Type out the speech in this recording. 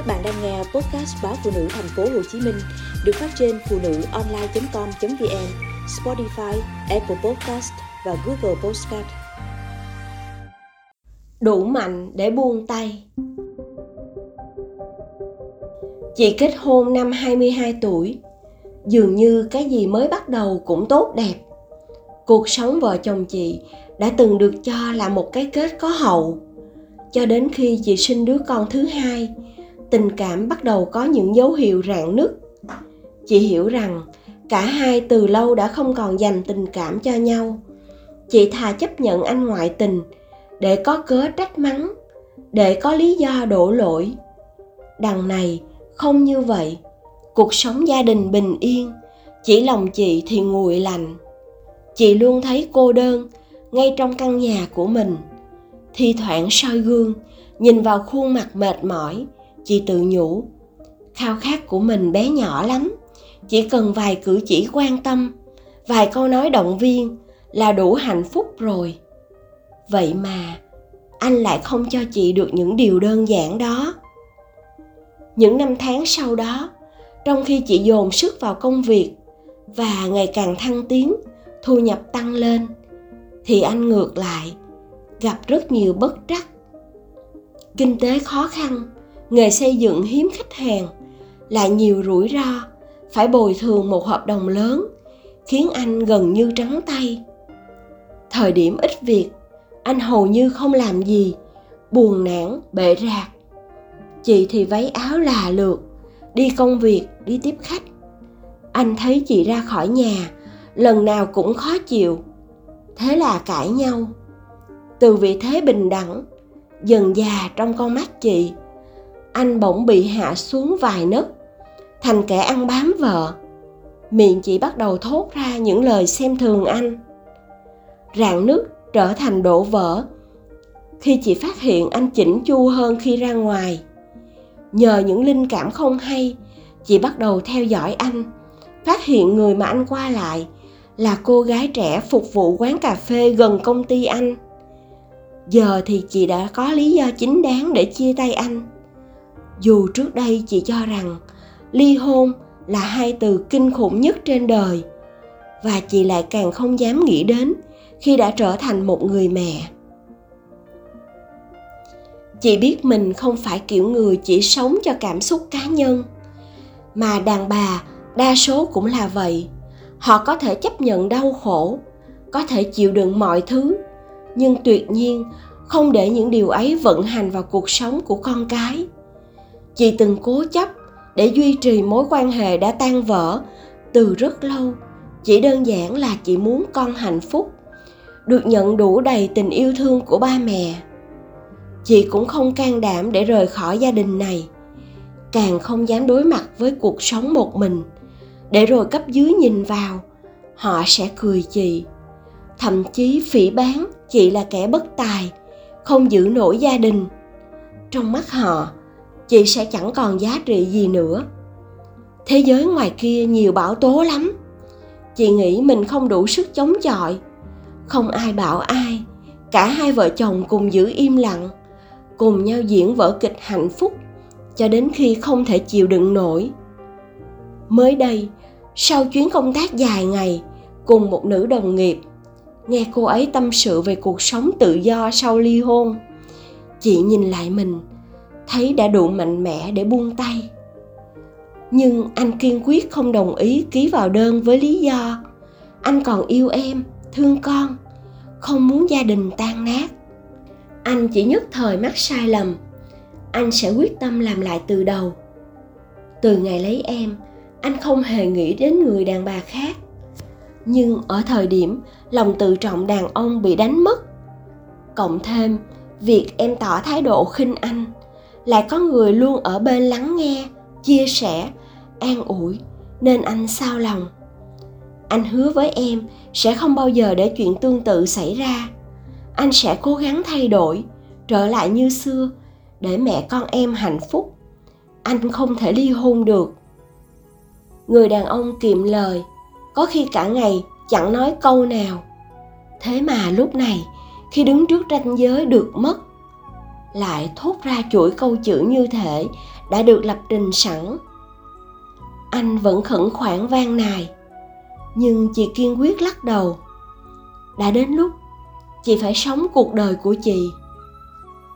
Các bạn đang nghe podcast báo phụ nữ thành phố Hồ Chí Minh được phát trên phụ nữ online.com.vn, Spotify, Apple Podcast và Google Podcast. Đủ mạnh để buông tay. Chị kết hôn năm 22 tuổi. Dường như cái gì mới bắt đầu cũng tốt đẹp. Cuộc sống vợ chồng chị đã từng được cho là một cái kết có hậu. Cho đến khi chị sinh đứa con thứ hai, tình cảm bắt đầu có những dấu hiệu rạn nứt. Chị hiểu rằng cả hai từ lâu đã không còn dành tình cảm cho nhau. Chị thà chấp nhận anh ngoại tình để có cớ trách mắng, để có lý do đổ lỗi. Đằng này, không như vậy, cuộc sống gia đình bình yên, chỉ lòng chị thì nguội lạnh chị luôn thấy cô đơn ngay trong căn nhà của mình. Thi thoảng soi gương, nhìn vào khuôn mặt mệt mỏi chị tự nhủ, khao khát của mình bé nhỏ lắm, chỉ cần vài cử chỉ quan tâm, vài câu nói động viên là đủ hạnh phúc rồi. Vậy mà, anh lại không cho chị được những điều đơn giản đó. Những năm tháng sau đó, trong khi chị dồn sức vào công việc và ngày càng thăng tiến, thu nhập tăng lên, thì anh ngược lại gặp rất nhiều bất trắc. Kinh tế khó khăn nghề xây dựng hiếm khách hàng lại nhiều rủi ro, phải bồi thường một hợp đồng lớn, khiến anh gần như trắng tay. Thời điểm ít việc, anh hầu như không làm gì, buồn nản bệ rạc. Chị thì váy áo là lượt, đi công việc, đi tiếp khách. Anh thấy chị ra khỏi nhà, lần nào cũng khó chịu. Thế là cãi nhau. Từ vị thế bình đẳng, dần già trong con mắt chị anh bỗng bị hạ xuống vài nấc. Thành kẻ ăn bám vợ. Miệng chỉ bắt đầu thốt ra những lời xem thường anh. Rạn nứt trở thành đổ vỡ. Khi chị phát hiện anh chỉnh chu hơn khi ra ngoài. Nhờ những linh cảm không hay, chị bắt đầu theo dõi anh. Phát hiện người mà anh qua lại là cô gái trẻ phục vụ quán cà phê gần công ty anh. Giờ thì chị đã có lý do chính đáng để chia tay anh dù trước đây chị cho rằng ly hôn là hai từ kinh khủng nhất trên đời, và chị lại càng không dám nghĩ đến khi đã trở thành một người mẹ. Chị biết mình không phải kiểu người chỉ sống cho cảm xúc cá nhân, mà đàn bà đa số cũng là vậy. Họ có thể chấp nhận đau khổ, có thể chịu đựng mọi thứ, nhưng tuyệt nhiên không để những điều ấy vận hành vào cuộc sống của con cái chị từng cố chấp để duy trì mối quan hệ đã tan vỡ từ rất lâu. Chỉ đơn giản là chị muốn con hạnh phúc, được nhận đủ đầy tình yêu thương của ba mẹ. Chị cũng không can đảm để rời khỏi gia đình này, càng không dám đối mặt với cuộc sống một mình. Để rồi cấp dưới nhìn vào, họ sẽ cười chị. Thậm chí phỉ bán chị là kẻ bất tài, không giữ nổi gia đình. Trong mắt họ chị sẽ chẳng còn giá trị gì nữa. Thế giới ngoài kia nhiều bão tố lắm. Chị nghĩ mình không đủ sức chống chọi. Không ai bảo ai. Cả hai vợ chồng cùng giữ im lặng, cùng nhau diễn vở kịch hạnh phúc, cho đến khi không thể chịu đựng nổi. Mới đây, sau chuyến công tác dài ngày cùng một nữ đồng nghiệp, nghe cô ấy tâm sự về cuộc sống tự do sau ly hôn, chị nhìn lại mình thấy đã đủ mạnh mẽ để buông tay. Nhưng anh kiên quyết không đồng ý ký vào đơn với lý do, anh còn yêu em, thương con, không muốn gia đình tan nát. Anh chỉ nhất thời mắc sai lầm, anh sẽ quyết tâm làm lại từ đầu. Từ ngày lấy em, anh không hề nghĩ đến người đàn bà khác. Nhưng ở thời điểm lòng tự trọng đàn ông bị đánh mất, cộng thêm việc em tỏ thái độ khinh anh lại có người luôn ở bên lắng nghe, chia sẻ, an ủi, nên anh sao lòng. Anh hứa với em sẽ không bao giờ để chuyện tương tự xảy ra. Anh sẽ cố gắng thay đổi, trở lại như xưa, để mẹ con em hạnh phúc. Anh không thể ly hôn được. Người đàn ông kiệm lời, có khi cả ngày chẳng nói câu nào. Thế mà lúc này, khi đứng trước ranh giới được mất lại thốt ra chuỗi câu chữ như thể đã được lập trình sẵn. Anh vẫn khẩn khoản van nài, nhưng chị kiên quyết lắc đầu. Đã đến lúc chị phải sống cuộc đời của chị.